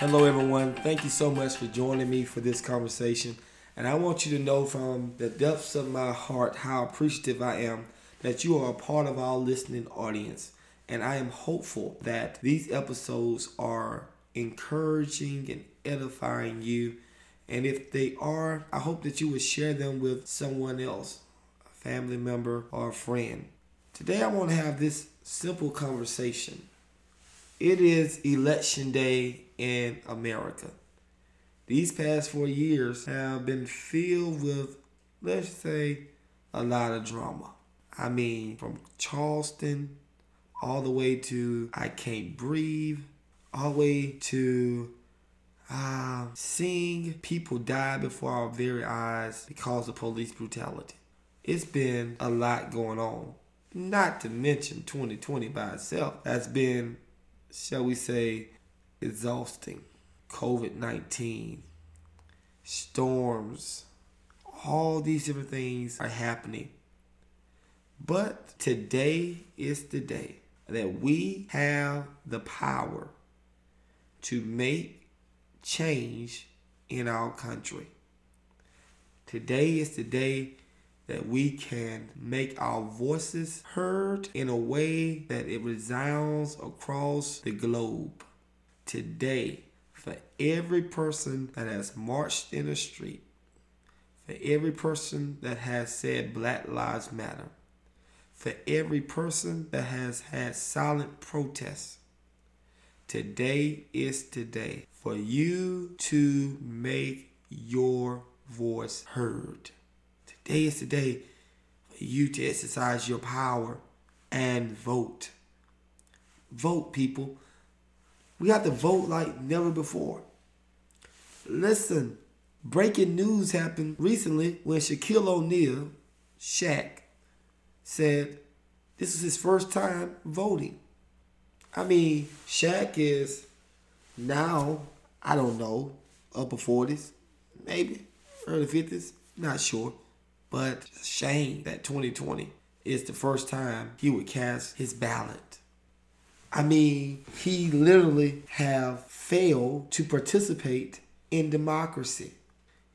Hello, everyone. Thank you so much for joining me for this conversation. And I want you to know from the depths of my heart how appreciative I am that you are a part of our listening audience. And I am hopeful that these episodes are encouraging and edifying you. And if they are, I hope that you would share them with someone else, a family member or a friend. Today, I want to have this simple conversation. It is election day in America. These past four years have been filled with, let's say, a lot of drama. I mean, from Charleston all the way to I Can't Breathe, all the way to uh, seeing people die before our very eyes because of police brutality. It's been a lot going on. Not to mention 2020 by itself has been, shall we say, exhausting. COVID 19, storms, all these different things are happening. But today is the day that we have the power to make change in our country. Today is the day that we can make our voices heard in a way that it resounds across the globe. Today, for every person that has marched in the street, for every person that has said Black Lives Matter, for every person that has had silent protests. Today is today for you to make your voice heard. Today is the day for you to exercise your power and vote. Vote, people. We have to vote like never before. Listen, breaking news happened recently when Shaquille O'Neal, Shaq, said this is his first time voting. I mean, Shaq is now, I don't know, upper 40s, maybe early 50s, not sure. But shame that 2020 is the first time he would cast his ballot. I mean, he literally have failed to participate in democracy.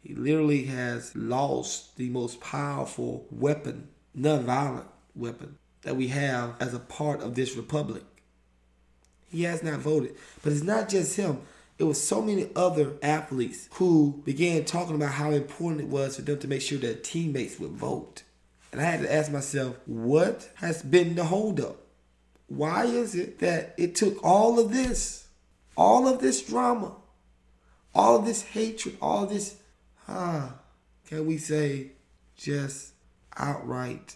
He literally has lost the most powerful weapon nonviolent weapon that we have as a part of this republic. He has not voted. But it's not just him. It was so many other athletes who began talking about how important it was for them to make sure their teammates would vote. And I had to ask myself, what has been the holdup? Why is it that it took all of this, all of this drama, all of this hatred, all this, ah, can we say, just outright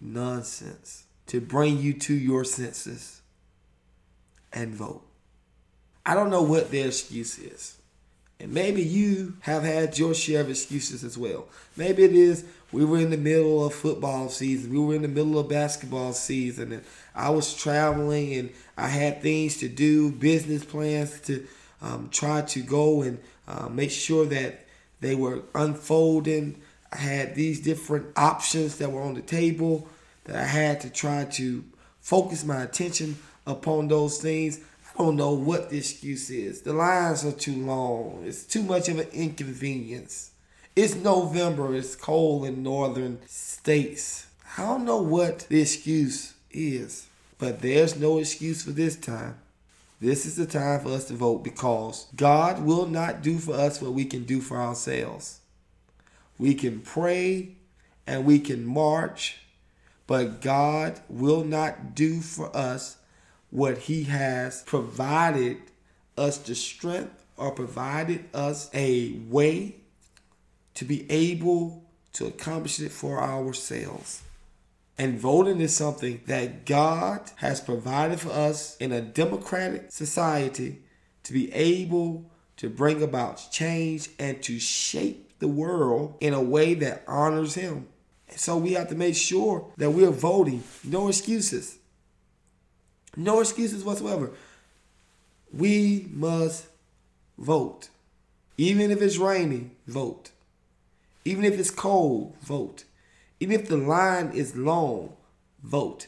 nonsense to bring you to your senses and vote. I don't know what their excuse is. And maybe you have had your share of excuses as well. Maybe it is we were in the middle of football season, we were in the middle of basketball season, and I was traveling and I had things to do, business plans to um, try to go and uh, make sure that they were unfolding I had these different options that were on the table that I had to try to focus my attention upon those things. I don't know what the excuse is. The lines are too long. It's too much of an inconvenience. It's November. It's cold in northern states. I don't know what the excuse is, but there's no excuse for this time. This is the time for us to vote because God will not do for us what we can do for ourselves. We can pray and we can march, but God will not do for us what He has provided us the strength or provided us a way to be able to accomplish it for ourselves. And voting is something that God has provided for us in a democratic society to be able to bring about change and to shape the world in a way that honors him. So we have to make sure that we're voting. No excuses. No excuses whatsoever. We must vote. Even if it's raining, vote. Even if it's cold, vote. Even if the line is long, vote.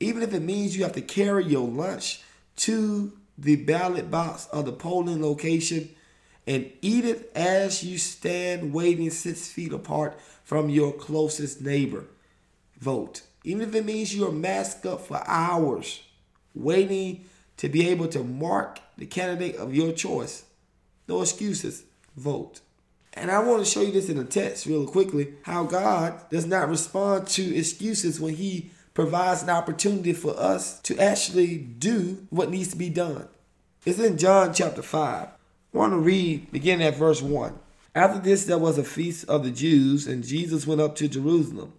Even if it means you have to carry your lunch to the ballot box of the polling location and eat it as you stand waiting six feet apart from your closest neighbor. Vote. Even if it means you're masked up for hours, waiting to be able to mark the candidate of your choice. No excuses. Vote. And I want to show you this in a text real quickly how God does not respond to excuses when He provides an opportunity for us to actually do what needs to be done. It's in John chapter 5. I want to read, beginning at verse 1. After this, there was a feast of the Jews, and Jesus went up to Jerusalem.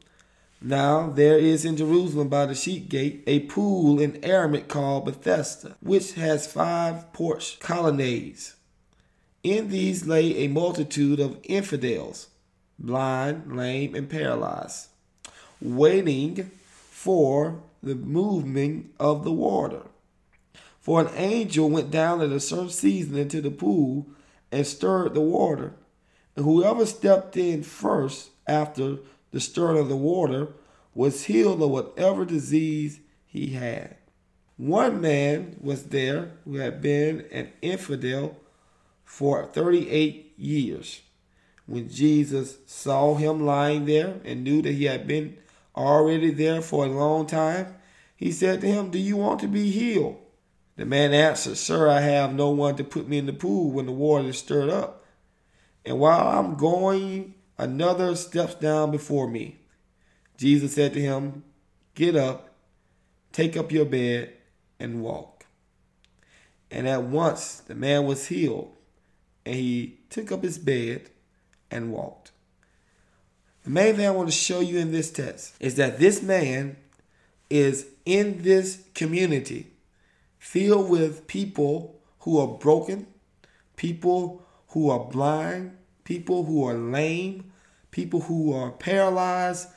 Now there is in Jerusalem by the sheep gate a pool in Aramaic called Bethesda, which has five porch colonnades. In these lay a multitude of infidels, blind, lame, and paralyzed, waiting for the moving of the water. For an angel went down at a certain season into the pool and stirred the water. And whoever stepped in first after the stirring of the water was healed of whatever disease he had. One man was there who had been an infidel for 38 years. When Jesus saw him lying there and knew that he had been already there for a long time, he said to him, Do you want to be healed? The man answered, Sir, I have no one to put me in the pool when the water is stirred up. And while I'm going, another steps down before me. Jesus said to him, Get up, take up your bed, and walk. And at once the man was healed, and he took up his bed and walked. The main thing I want to show you in this text is that this man is in this community filled with people who are broken, people who are blind, people who are lame, people who are paralyzed,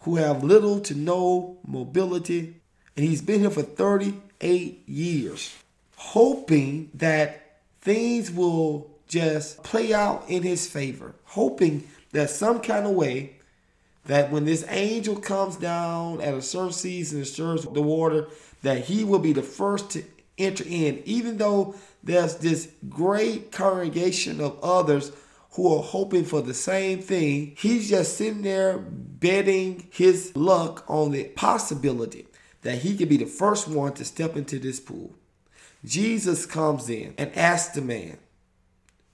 who have little to no mobility. And he's been here for 38 years, hoping that things will just play out in his favor, hoping that some kind of way that when this angel comes down at a certain season and stirs the water, that he will be the first to enter in, even though there's this great congregation of others who are hoping for the same thing. He's just sitting there betting his luck on the possibility that he could be the first one to step into this pool. Jesus comes in and asks the man,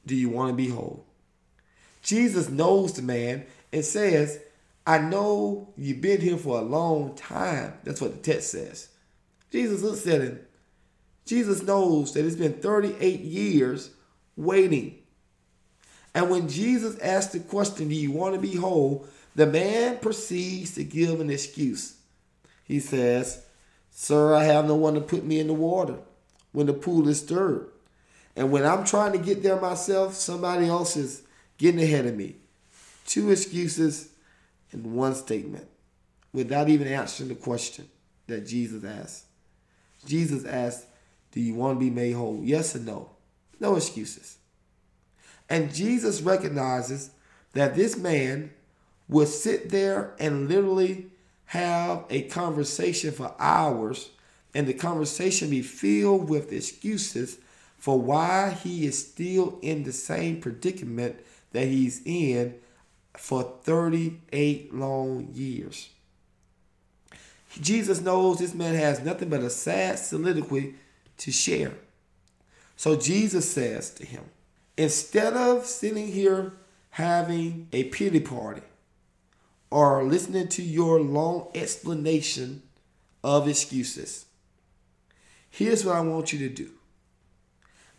Do you want to be whole? Jesus knows the man and says, I know you've been here for a long time. That's what the text says. Jesus looks at him. Jesus knows that it's been 38 years waiting. And when Jesus asked the question, Do you want to be whole? the man proceeds to give an excuse. He says, Sir, I have no one to put me in the water when the pool is stirred. And when I'm trying to get there myself, somebody else is getting ahead of me. Two excuses in one statement without even answering the question that Jesus asked. Jesus asked, Do you want to be made whole? Yes or no? No excuses. And Jesus recognizes that this man would sit there and literally have a conversation for hours, and the conversation be filled with excuses for why he is still in the same predicament that he's in for 38 long years. Jesus knows this man has nothing but a sad soliloquy to share. So Jesus says to him, instead of sitting here having a pity party or listening to your long explanation of excuses, here's what I want you to do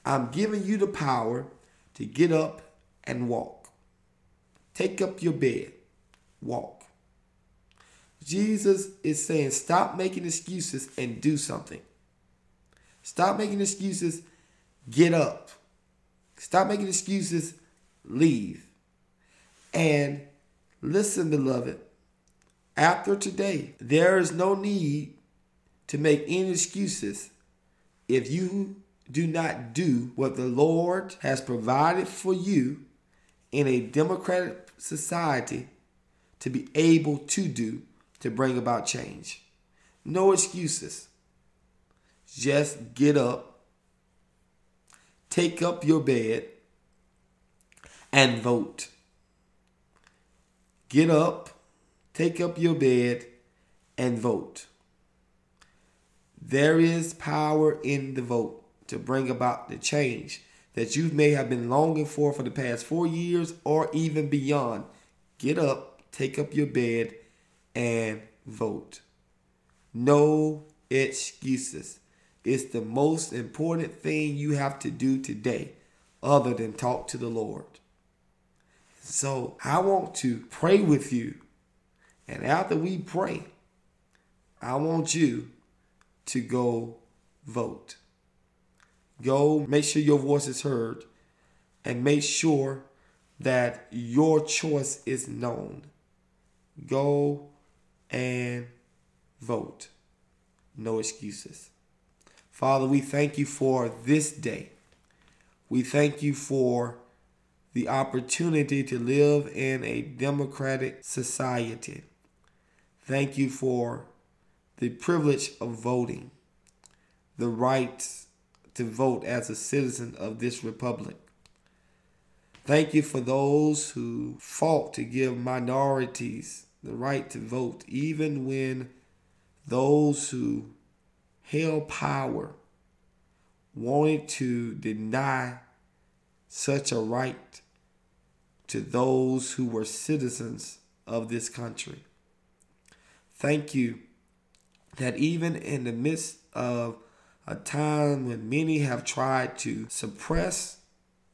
I'm giving you the power to get up and walk. Take up your bed, walk. Jesus is saying, stop making excuses and do something. Stop making excuses, get up. Stop making excuses, leave. And listen, beloved, after today, there is no need to make any excuses if you do not do what the Lord has provided for you in a democratic society to be able to do to bring about change. No excuses. Just get up take up your bed and vote. Get up, take up your bed, and vote. There is power in the vote to bring about the change that you may have been longing for for the past four years or even beyond. Get up, take up your bed, and vote. No excuses. It's the most important thing you have to do today, other than talk to the Lord. So I want to pray with you. And after we pray, I want you to go vote. Go make sure your voice is heard and make sure that your choice is known. Go and vote. No excuses. Father, we thank you for this day. We thank you for the opportunity to live in a democratic society. Thank you for the privilege of voting, the right to vote as a citizen of this republic. Thank you for those who fought to give minorities the right to vote, even when those who held power wanted to deny such a right to those who were citizens of this country. Thank you that even in the midst of a time when many have tried to suppress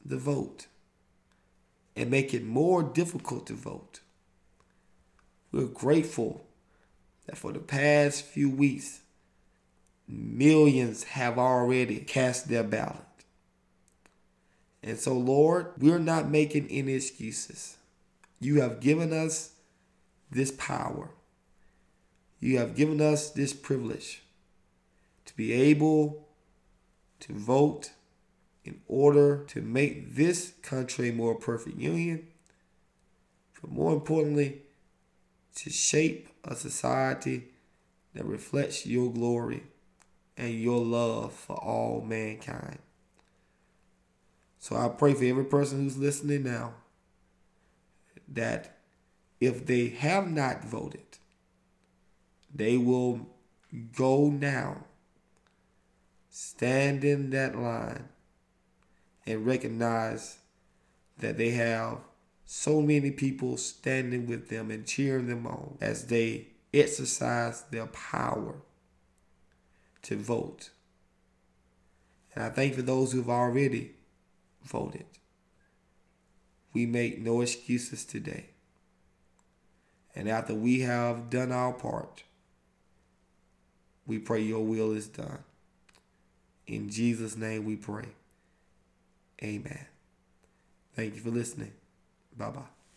the vote and make it more difficult to vote, we're grateful that for the past few weeks, millions have already cast their ballot. And so, Lord, we're not making any excuses. You have given us this power. You have given us this privilege to be able to vote in order to make this country a more perfect union, but more importantly, to shape a society that reflects your glory and your love for all mankind. So I pray for every person who's listening now that if they have not voted, they will go now, stand in that line, and recognize that they have so many people standing with them and cheering them on as they exercise their power to vote. And I thank for those who've already voted. We make no excuses today. And after we have done our part, we pray your will is done. In Jesus' name we pray. Amen. Thank you for listening. Bye bye.